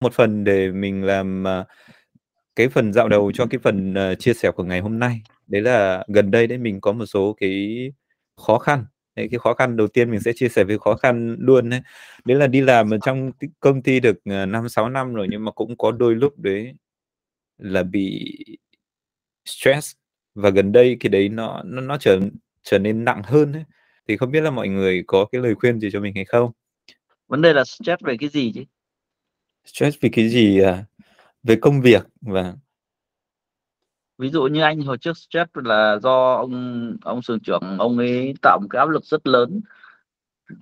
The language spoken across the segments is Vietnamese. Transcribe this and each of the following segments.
Một phần để mình làm, à, cái phần dạo đầu cho cái phần, ờ, chia sẻ của ngày hôm nay. Đấy là gần đây đấy mình có một số cái khó khăn. Đấy, cái khó khăn đầu tiên mình sẽ chia sẻ về khó khăn luôn ấy. Đấy là đi làm ở trong công ty được, ờ, 5-6 năm rồi nhưng mà cũng có đôi lúc đấy là bị stress và gần đây cái đấy nó nó nó trở trở nên nặng hơn ấy. Thì không biết là mọi người có cái lời khuyên gì cho mình hay không? Vấn đề là stress về cái gì chứ? Stress vì cái gì à? Về công việc và Ví dụ như anh hồi trước stress là do ông ông xưởng trưởng ông ấy tạo một cái áp lực rất lớn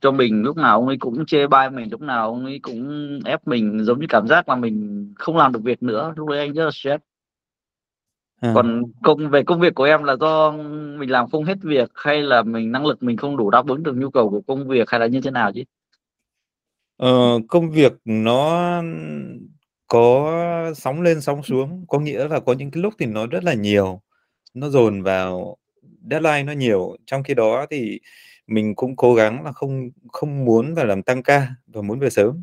cho mình, lúc nào ông ấy cũng chê bai mình, lúc nào ông ấy cũng ép mình, giống như cảm giác là mình không làm được việc nữa, lúc đấy anh rất là stress. À. Còn công về công việc của em là do mình làm không hết việc hay là mình năng lực mình không đủ đáp ứng được nhu cầu của công việc hay là như thế nào chứ? Ờ, công việc nó có sóng lên sóng xuống, có nghĩa là có những cái lúc thì nó rất là nhiều, nó dồn vào deadline nó nhiều, trong khi đó thì mình cũng cố gắng là không không muốn phải làm tăng ca và muốn về sớm.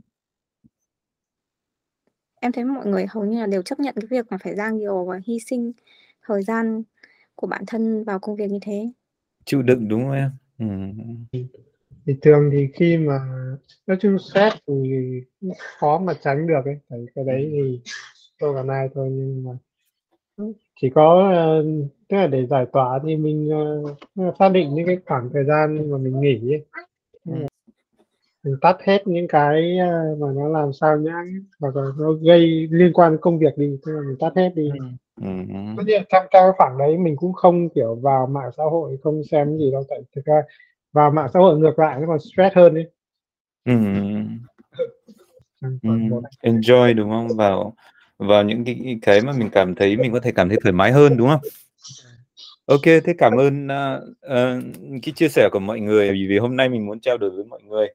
Em thấy mọi người hầu như là đều chấp nhận cái việc mà phải ra nhiều và hy sinh thời gian của bản thân vào công việc như thế. Chịu đựng, đúng không em? Ừm. Thì thường thì khi mà nói chung stress thì cũng khó mà tránh được ấy, tại cái đấy thì không còn ai thôi, nhưng mà chỉ có, ơ, tức là để giải tỏa thì mình, ờ, xác định những cái khoảng thời gian mà mình nghỉ ấy. Ừm. Mình tắt hết những cái, mà nó làm sao nhãng hoặc là nó gây liên quan đến công việc đi, tức là mình tắt hết đi. Ừm. Ừm hứm. Tất nhiên trong trong cái khoảng đấy mình cũng không, kiểu, vào mạng xã hội, không xem gì đâu, tại thực ra vào mạng xã hội ngược lại nó còn stress hơn ấy. Ừm. Trong khoảng Ừm, một enjoy, đúng không? Vào vào những cái cái mà mình cảm thấy mình có thể cảm thấy thoải mái hơn, đúng không? Kê, thế cảm ơn, a, ờ, cái chia sẻ của mọi người vì vì hôm nay mình muốn trao đổi với mọi người.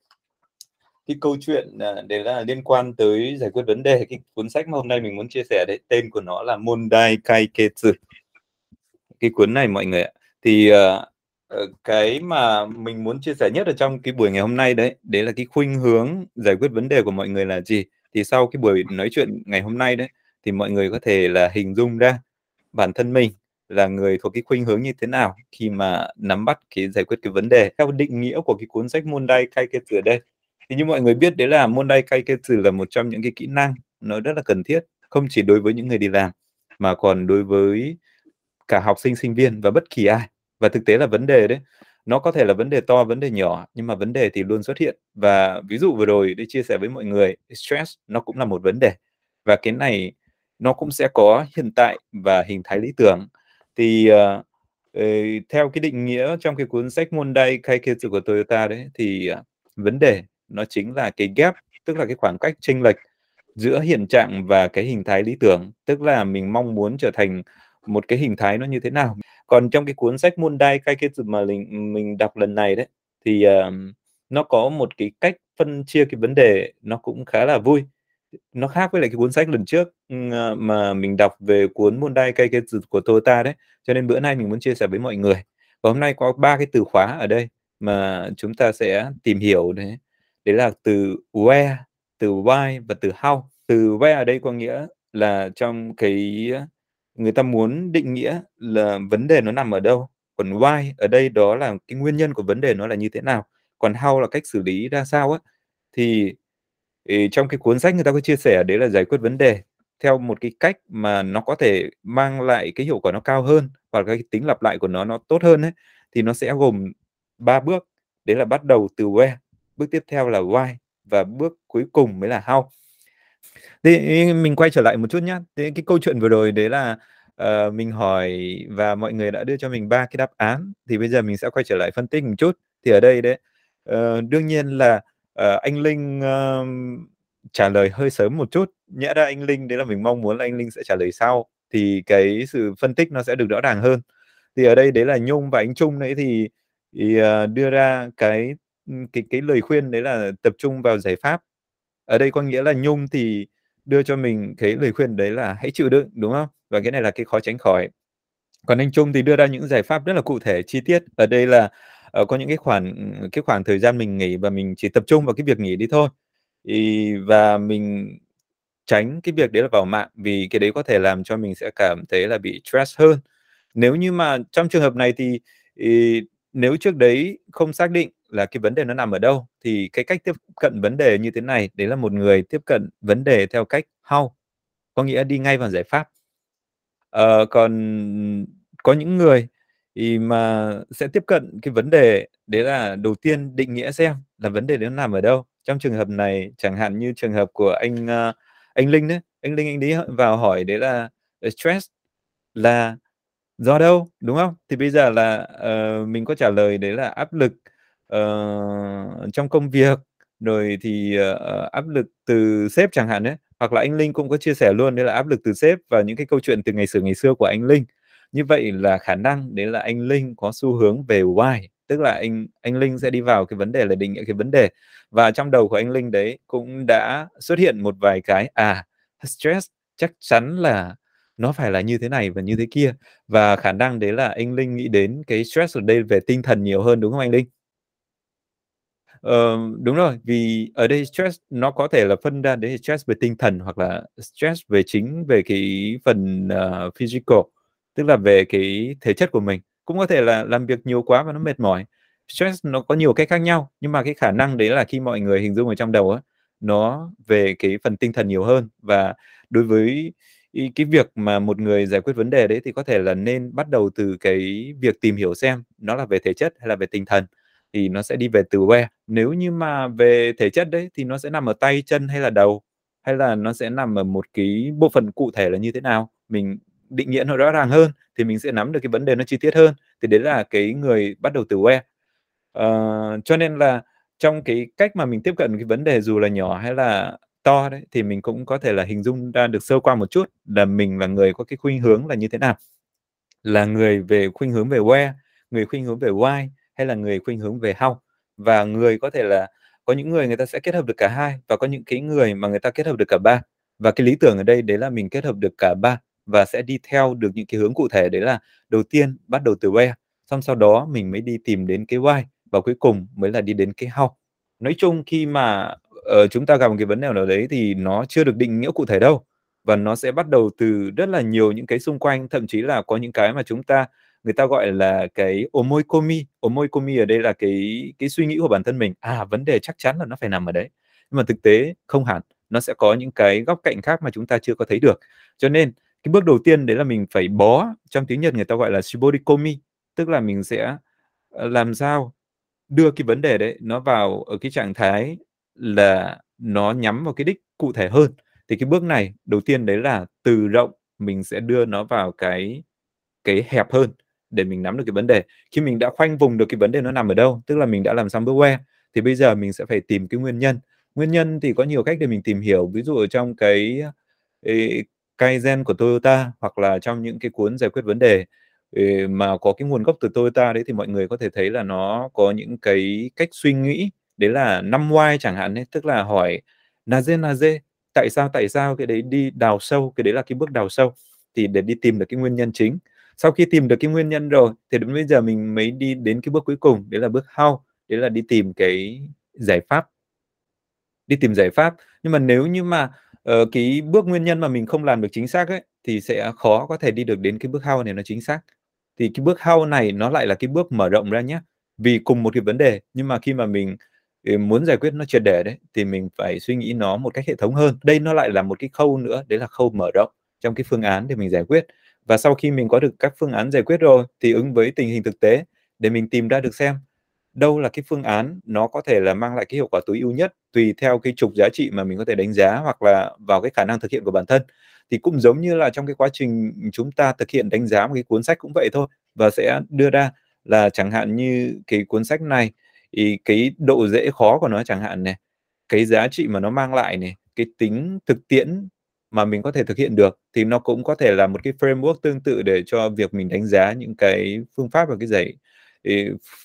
Cái câu chuyện, à, đấy là liên quan tới giải quyết vấn đề, cái cuốn sách mà hôm nay mình muốn chia sẻ đấy, tên của nó là Mondai Kaiketsu. Cái cuốn này mọi người ạ, thì, ờ, Ờ, cái mà mình muốn chia sẻ nhất ở trong cái buổi ngày hôm nay đấy, đấy là cái khuynh hướng giải quyết vấn đề của mọi người là gì. Thì sau cái buổi nói chuyện ngày hôm nay đấy, thì mọi người có thể là hình dung ra bản thân mình là người thuộc cái khuynh hướng như thế nào khi mà nắm bắt cái giải quyết cái vấn đề. Theo định nghĩa của cái cuốn sách Mondai Kaiketsu ở đây, thì như mọi người biết đấy là Mondai Kaiketsu là một trong những cái kỹ năng nó rất là cần thiết, không chỉ đối với những người đi làm, mà còn đối với cả học sinh, sinh viên và bất kỳ ai. Và thực tế là vấn đề đấy, nó có thể là vấn đề to, vấn đề nhỏ, nhưng mà vấn đề thì luôn xuất hiện. Và ví dụ vừa rồi để chia sẻ với mọi người, stress nó cũng là một vấn đề. Và cái này nó cũng sẽ có hiện tại và hình thái lý tưởng. Thì, uh, theo cái định nghĩa trong cái cuốn sách Mondai Kaiketsu của Toyota đấy, thì, uh, vấn đề nó chính là cái gap, tức là cái khoảng cách chênh lệch giữa hiện trạng và cái hình thái lý tưởng, tức là mình mong muốn trở thành một cái hình thái nó như thế nào. Còn trong cái cuốn sách Mondai Kaiketsu mà mình ừ, mình đọc lần này đấy, thì, uh, nó có một cái cách phân chia cái vấn đề nó cũng khá là vui. Nó khác với lại cái cuốn sách lần trước, ừ, ờ, mà mình đọc về cuốn Mondai Kaiketsu của Toyota đấy, cho nên bữa nay mình muốn chia sẻ với mọi người. Và hôm nay có ba cái từ khóa ở đây mà chúng ta sẽ tìm hiểu đấy, đấy là từ where, từ why và từ how. Từ where ở đây có nghĩa là trong cái người ta muốn định nghĩa là vấn đề nó nằm ở đâu, còn why ở đây đó là cái nguyên nhân của vấn đề nó là như thế nào, còn how là cách xử lý ra sao á. Thì, trong cái cuốn sách người ta có chia sẻ đấy là giải quyết vấn đề theo một cái cách mà nó có thể mang lại cái hiệu quả nó cao hơn, hoặc cái tính lặp lại của nó nó tốt hơn ấy, thì nó sẽ gồm ba bước, đấy là bắt đầu từ where, bước tiếp theo là why và bước cuối cùng mới là how. Thế mình quay trở lại một chút nhá. Thế cái câu chuyện vừa rồi đấy là, ờ, mình hỏi và mọi người đã đưa cho mình 3 cái đáp án, thì bây giờ mình sẽ quay trở lại phân tích một chút. Thì ở đây đấy, ờ, đương nhiên là, ờ, anh Linh, ơ, trả lời hơi sớm một chút, nhẽ ra anh Linh đấy là mình mong muốn là anh Linh sẽ trả lời sau, thì cái sự phân tích nó sẽ được rõ ràng hơn. Thì ở đây đấy là Nhung và anh Trung nãy thì thì, ờ, đưa ra cái, ừm, cái cái lời khuyên đấy là tập trung vào giải pháp. Ở đây có nghĩa là Nhung thì đưa cho mình cái lời khuyên đấy là hãy chịu đựng, đúng không? Và cái này là cái khó tránh khỏi. Còn anh Trung thì đưa ra những giải pháp rất là cụ thể, chi tiết. Ở đây là, uh, có những cái khoảng cái khoảng thời gian mình nghỉ và mình chỉ tập trung vào cái việc nghỉ đi thôi. Thì và mình tránh cái việc đấy là vào mạng vì cái đấy có thể làm cho mình sẽ cảm thấy là bị stress hơn. Nếu như mà trong trường hợp này thì, thì nếu trước đấy không xác định là cái vấn đề nó nằm ở đâu thì cái cách tiếp cận vấn đề như thế này đấy là một người tiếp cận vấn đề theo cách how có nghĩa đi ngay vào giải pháp. Ờ, còn có những người thì mà sẽ tiếp cận cái vấn đề đấy là đầu tiên định nghĩa xem là vấn đề đấy nó nằm ở đâu. Trong trường hợp này chẳng hạn như trường hợp của anh ờ, anh Linh đấy, anh Linh anh đi vào hỏi đấy là stress là do đâu đúng không? Thì bây giờ là uh, mình có trả lời đấy là áp lực uh, trong công việc rồi thì uh, áp lực từ sếp chẳng hạn đấy hoặc là anh Linh cũng có chia sẻ luôn đấy là áp lực từ sếp và những cái câu chuyện từ ngày xưa ngày xưa của anh Linh. Như vậy là khả năng đấy là anh Linh có xu hướng về why tức là anh anh Linh sẽ đi vào cái vấn đề là định nghĩa cái vấn đề. Và trong đầu của anh Linh đấy cũng đã xuất hiện một vài cái à stress chắc chắn là nó phải là như thế này và như thế kia. Và khả năng đấy là anh Linh nghĩ đến cái stress ở đây về tinh thần nhiều hơn đúng không anh Linh? Ờ, đúng rồi, vì ở đây stress nó có thể là phân ra đấy stress về tinh thần hoặc là stress về chính về cái phần uh, physical tức là về cái thể chất của mình. Cũng có thể là làm việc nhiều quá và nó mệt mỏi. Stress nó có nhiều cách khác nhau nhưng mà cái khả năng đấy là khi mọi người hình dung ở trong đầu á nó về cái phần tinh thần nhiều hơn. Và đối với cái việc mà một người giải quyết vấn đề đấy thì có thể là nên bắt đầu từ cái việc tìm hiểu xem nó là về thể chất hay là về tinh thần thì nó sẽ đi về từ where. Nếu như mà về thể chất đấy thì nó sẽ nằm ở tay chân hay là đầu hay là nó sẽ nằm ở một cái bộ phận cụ thể là như thế nào mình định nghĩa nó rõ ràng hơn thì mình sẽ nắm được cái vấn đề nó chi tiết hơn. Thì đấy là cái người bắt đầu từ where. Uh, cho nên là trong cái cách mà mình tiếp cận cái vấn đề dù là nhỏ hay là to đấy, thì mình cũng có thể là hình dung ra được sơ qua một chút là mình là người có cái khuynh hướng là như thế nào. Là người về khuynh hướng về where, người khuynh hướng về why hay là người khuynh hướng về how? Và người có thể là, có những người người ta sẽ kết hợp được cả hai và có những cái người mà người ta kết hợp được cả ba. Và cái lý tưởng ở đây đấy là mình kết hợp được cả ba và sẽ đi theo được những cái hướng cụ thể đấy là đầu tiên bắt đầu từ where, xong sau đó mình mới đi tìm đến cái why và cuối cùng mới là đi đến cái how. Nói chung khi mà uh, chúng ta gặp một cái vấn đề nào đấy thì nó chưa được định nghĩa cụ thể đâu. Và nó sẽ bắt đầu từ rất là nhiều những cái xung quanh thậm chí là có những cái mà chúng ta người ta gọi là cái omoikomi. Omoikomi ở đây là cái cái suy nghĩ của bản thân mình. À vấn đề chắc chắn là nó phải nằm ở đấy. Nhưng mà thực tế không hẳn. Nó sẽ có những cái góc cạnh khác mà chúng ta chưa có thấy được. Cho nên cái bước đầu tiên đấy là mình phải bó trong tiếng Nhật người ta gọi là shiborikomi. Tức là mình sẽ ờ, làm sao đưa cái vấn đề đấy nó vào ở cái trạng thái là nó nhắm vào cái đích cụ thể hơn. Thì cái bước này, đầu tiên đấy là từ rộng mình sẽ đưa nó vào cái cái hẹp hơn để mình nắm được cái vấn đề. Khi mình đã khoanh vùng được cái vấn đề nó nằm ở đâu, tức là mình đã làm xong bước where thì bây giờ mình sẽ phải tìm cái nguyên nhân. Nguyên nhân thì có nhiều cách để mình tìm hiểu. Ví dụ ở trong cái Kaizen của Toyota hoặc là trong những cái cuốn giải quyết vấn đề mà có cái nguồn gốc từ Toyota đấy thì mọi người có thể thấy là nó có những cái cách suy nghĩ đấy là năm why chẳng hạn ấy tức là hỏi là dê là dê tại sao tại sao cái đấy đi đào sâu cái đấy là cái bước đào sâu? Thì để đi tìm được cái nguyên nhân chính. Sau khi tìm được cái nguyên nhân rồi thì đến bây giờ mình mới đi đến cái bước cuối cùng đấy là bước how đấy là đi tìm cái giải pháp. Đi tìm giải pháp. Nhưng mà nếu như mà uh, cái bước nguyên nhân mà mình không làm được chính xác ấy thì sẽ khó có thể đi được đến cái bước how này nó chính xác. Thì cái bước how này nó lại là cái bước mở rộng ra nhé vì cùng một cái vấn đề. Nhưng mà khi mà mình muốn giải quyết nó triệt để đấy, thì mình phải suy nghĩ nó một cách hệ thống hơn. Đây nó lại là một cái khâu nữa, đấy là khâu mở rộng. Trong cái phương án để mình giải quyết. Và sau khi mình có được các phương án giải quyết rồi, thì ứng với tình hình thực tế, để mình tìm ra được xem đâu là cái phương án nó có thể là mang lại cái hiệu quả tối ưu nhất, tùy theo cái trục giá trị mà mình có thể đánh giá hoặc là vào cái khả năng thực hiện của bản thân. Thì cũng giống như là trong cái quá trình chúng ta thực hiện đánh giá một cái cuốn sách cũng vậy thôi. Và sẽ đưa ra là chẳng hạn như cái cuốn sách này thì cái độ dễ khó của nó chẳng hạn này, cái giá trị mà nó mang lại này, cái tính thực tiễn mà mình có thể thực hiện được thì nó cũng có thể là một cái framework tương tự để cho việc mình đánh giá những cái phương pháp và cái giải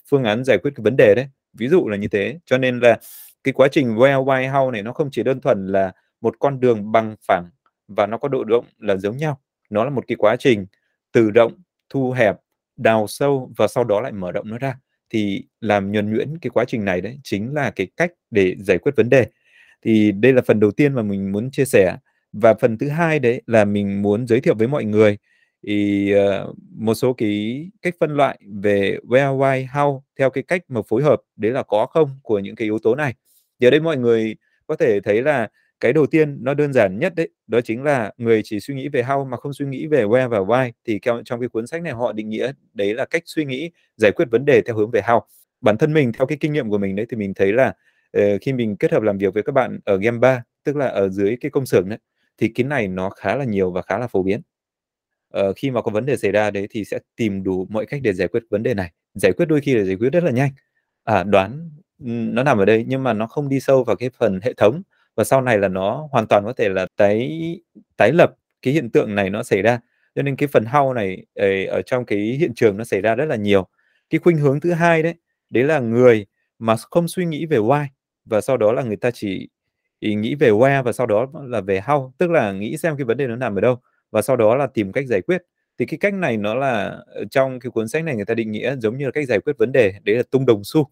phương án giải quyết cái vấn đề đấy. Ví dụ là như thế, cho nên là cái quá trình well why how này nó không chỉ đơn thuần là một con đường bằng phẳng và nó có độ rộng là giống nhau. Nó là một cái quá trình từ rộng thu hẹp, đào sâu và sau đó lại mở rộng nó ra thì làm nhuần nhuyễn cái quá trình này đấy chính là cái cách để giải quyết vấn đề thì đây là phần đầu tiên mà mình muốn chia sẻ và phần thứ hai đấy là mình muốn giới thiệu với mọi người thì uh, một số cái cách phân loại về where, why, how theo cái cách mà phối hợp đấy là có không của những cái yếu tố này. Giờ đây mọi người có thể thấy là cái đầu tiên nó đơn giản nhất đấy đó chính là người chỉ suy nghĩ về how mà không suy nghĩ về where và why. Thì trong cái cuốn sách này họ định nghĩa đấy là cách suy nghĩ giải quyết vấn đề theo hướng về how. Bản thân mình theo cái kinh nghiệm của mình đấy thì mình thấy là uh, khi mình kết hợp làm việc với các bạn ở game 3 tức là ở dưới cái công xưởng đấy thì cái này nó khá là nhiều và khá là phổ biến. Uh, khi mà có vấn đề xảy ra đấy thì sẽ tìm đủ mọi cách để giải quyết vấn đề này. Giải quyết đôi khi là giải quyết rất là nhanh. À, đoán nó nằm ở đây nhưng mà nó không đi sâu vào cái phần hệ thống và sau này là nó hoàn toàn có thể là tái tái lập cái hiện tượng này nó xảy ra. Cho nên cái phần hao này ờ, ở trong cái hiện trường nó xảy ra rất là nhiều. Cái khuynh hướng thứ hai đấy đấy là người mà không suy nghĩ về why và sau đó là người ta chỉ ý nghĩ về where và sau đó là về how tức là nghĩ xem cái vấn đề nó nằm ở đâu và sau đó là tìm cách giải quyết. Thì cái cách này nó là ờ, trong cái cuốn sách này người ta định nghĩa giống như là cách giải quyết vấn đề đấy là tung đồng xu.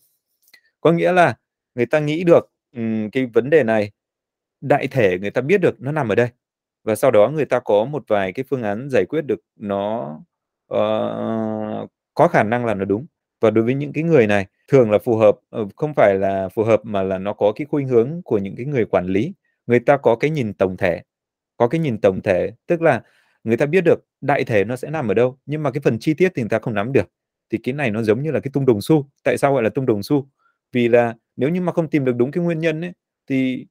Có nghĩa là người ta nghĩ được um, cái vấn đề này đại thể người ta biết được nó nằm ở đây. Và sau đó người ta có một vài cái phương án giải quyết được nó uh, có khả năng là nó đúng. Và đối với những cái người này thường là phù hợp ờ, không phải là phù hợp mà là nó có cái khuynh hướng của những cái người quản lý. Người ta có cái nhìn tổng thể có cái nhìn tổng thể tức là người ta biết được đại thể nó sẽ nằm ở đâu nhưng mà cái phần chi tiết thì người ta không nắm được. Thì cái này nó giống như là cái tung đồng xu. Tại sao gọi là tung đồng xu? Vì là nếu như mà không tìm được đúng cái nguyên nhân ấy thì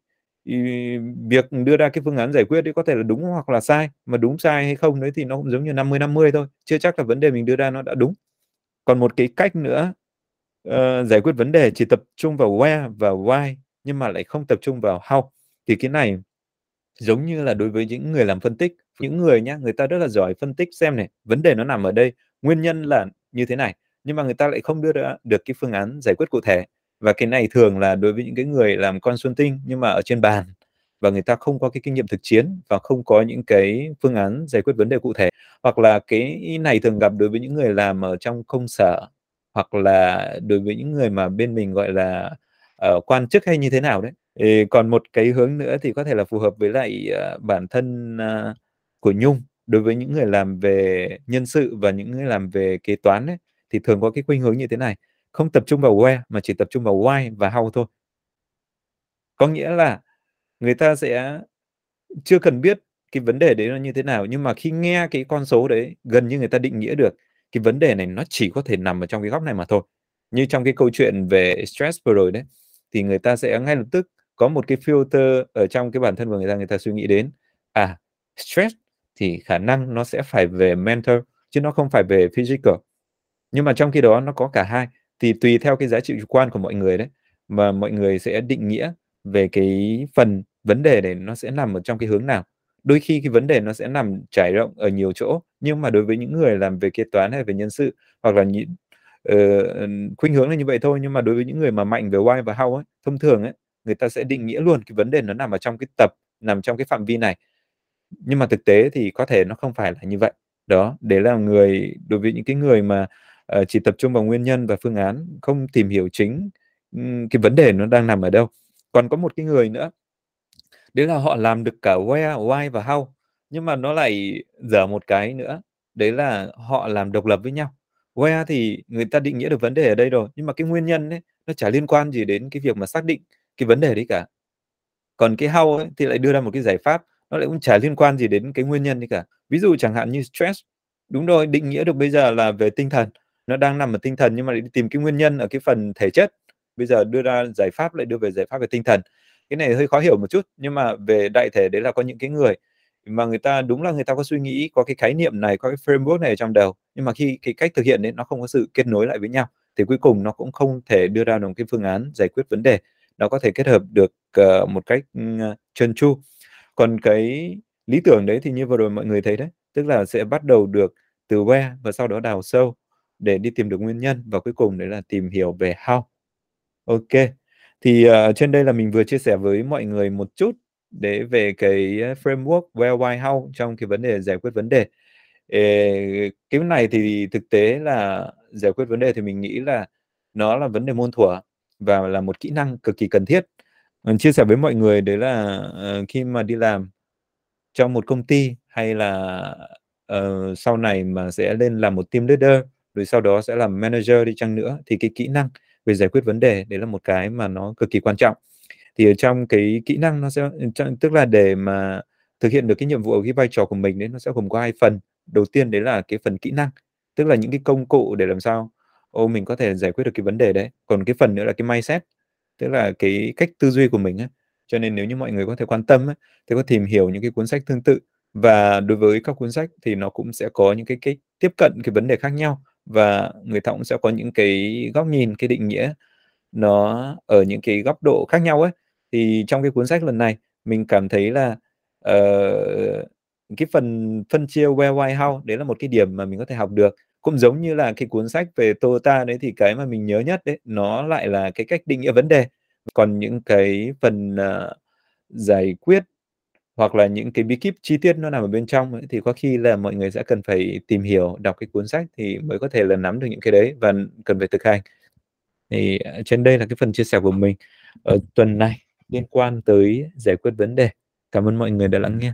việc đưa ra cái phương án giải quyết ấy có thể là đúng hoặc là sai. Mà đúng sai hay không đấy thì nó cũng giống như 50 50 thôi. Chưa chắc là vấn đề mình đưa ra nó đã đúng. Còn một cái cách nữa uh, giải quyết vấn đề chỉ tập trung vào where và why nhưng mà lại không tập trung vào how. Thì cái này giống như là đối với những người làm phân tích. Những người nhá người ta rất là giỏi phân tích xem này vấn đề nó nằm ở đây. Nguyên nhân là như thế này nhưng mà người ta lại không đưa ra được cái phương án giải quyết cụ thể và cái này thường là đối với những cái người làm consulting nhưng mà ở trên bàn và người ta không có cái kinh nghiệm thực chiến và không có những cái phương án giải quyết vấn đề cụ thể. Hoặc là cái này thường gặp đối với những người làm ở trong công sở hoặc là đối với những người mà bên mình gọi là uh, quan chức hay như thế nào đấy. Thì còn một cái hướng nữa thì có thể là phù hợp với lại uh, bản thân uh, của Nhung. Đối với những người làm về nhân sự và những người làm về kế toán ấy, thì thường có cái khuynh hướng như thế này không tập trung vào where mà chỉ tập trung vào why và how thôi. Có nghĩa là người ta sẽ chưa cần biết cái vấn đề đấy nó như thế nào, nhưng mà khi nghe cái con số đấy, gần như người ta định nghĩa được cái vấn đề này nó chỉ có thể nằm ở trong cái góc này mà thôi. Như trong cái câu chuyện về stress vừa rồi đấy, thì người ta sẽ ngay lập tức có một cái filter ở trong cái bản thân của người ta người ta suy nghĩ đến à stress thì khả năng nó sẽ phải về mental chứ nó không phải về physical. Nhưng mà trong khi đó nó có cả hai thì tùy theo cái giá trị chủ quan của mọi người đấy mà mọi người sẽ định nghĩa về cái phần vấn đề này nó sẽ nằm ở trong cái hướng nào. Đôi khi cái vấn đề nó sẽ nằm trải rộng ở nhiều chỗ nhưng mà đối với những người làm về kế toán hay về nhân sự hoặc là những uh, khuynh hướng là như vậy thôi nhưng mà đối với những người mà mạnh về why và how ấy thông thường ấy người ta sẽ định nghĩa luôn cái vấn đề nó nằm ở trong cái tập nằm trong cái phạm vi này. Nhưng mà thực tế thì có thể nó không phải là như vậy. Đó để là người đối với những cái người mà uh, chỉ tập trung vào nguyên nhân và phương án không tìm hiểu chính um, cái vấn đề nó đang nằm ở đâu. Còn có một cái người nữa đấy là họ làm được cả where, why và how nhưng mà nó lại dở một cái nữa đấy là họ làm độc lập với nhau. Where thì người ta định nghĩa được vấn đề ở đây rồi nhưng mà cái nguyên nhân ấy nó chả liên quan gì đến cái việc mà xác định cái vấn đề đấy cả. Còn cái how ấy, thì lại đưa ra một cái giải pháp nó lại cũng chả liên quan gì đến cái nguyên nhân đấy cả. Ví dụ chẳng hạn như stress đúng rồi định nghĩa được bây giờ là về tinh thần nó đang nằm ở tinh thần nhưng mà lại đi tìm cái nguyên nhân ở cái phần thể chất. Bây giờ đưa ra giải pháp lại đưa về giải pháp về tinh thần. Cái này hơi khó hiểu một chút nhưng mà về đại thể đấy là có những cái người mà người ta đúng là người ta có suy nghĩ có cái khái niệm này có cái framework này ở trong đầu nhưng mà khi cái cách thực hiện đấy nó không có sự kết nối lại với nhau thì cuối cùng nó cũng không thể đưa ra được cái phương án giải quyết vấn đề. Nó có thể kết hợp được uh, một cách uh, trơn tru. Còn cái lý tưởng đấy thì như vừa rồi mọi người thấy đấy tức là sẽ bắt đầu được từ where và sau đó đào sâu để đi tìm được nguyên nhân và cuối cùng đấy là tìm hiểu về how. Ok thì uh, trên đây là mình vừa chia sẻ với mọi người một chút để về cái ờ, framework where why how trong cái vấn đề giải quyết vấn đề. Ê, cái này thì thực tế là giải quyết vấn đề thì mình nghĩ là nó là vấn đề môn thuở và là một kỹ năng cực kỳ cần thiết. Mình chia sẻ với mọi người đấy là uh, khi mà đi làm trong một công ty hay là uh, sau này mà sẽ lên làm một team leader rồi sau đó sẽ làm manager đi chăng nữa. Thì cái kỹ năng về giải quyết vấn đề đấy là một cái mà nó cực kỳ quan trọng. Thì ở trong cái kỹ năng nó sẽ tức là để mà thực hiện được cái nhiệm vụ ở cái vai trò của mình đấy nó sẽ gồm có hai phần. Đầu tiên đấy là cái phần kỹ năng tức là những cái công cụ để làm sao ô mình có thể giải quyết được cái vấn đề đấy. Còn cái phần nữa là cái mindset tức là cái cách tư duy của mình á. Cho nên nếu như mọi người có thể quan tâm á, thì có tìm hiểu những cái cuốn sách tương tự. Và đối với các cuốn sách thì nó cũng sẽ có những cái cách tiếp cận cái vấn đề khác nhau và người ta cũng sẽ có những cái góc nhìn cái định nghĩa nó ở những cái góc độ khác nhau ấy. Thì trong cái cuốn sách lần này mình cảm thấy là uh, cái phần phân chia where why how đấy là một cái điểm mà mình có thể học được. Cũng giống như là cái cuốn sách về Toyota đấy thì cái mà mình nhớ nhất đấy nó lại là cái cách định nghĩa vấn đề. Còn những cái phần uh, giải quyết hoặc là những cái bí kíp chi tiết nó nằm ở bên trong ấy, thì có khi là mọi người sẽ cần phải tìm hiểu đọc cái cuốn sách thì mới có thể là nắm được những cái đấy và cần phải thực hành. Thì à, trên đây là cái phần chia sẻ của mình. Ở tuần này liên quan tới giải quyết vấn đề. Cảm ơn mọi người đã lắng nghe.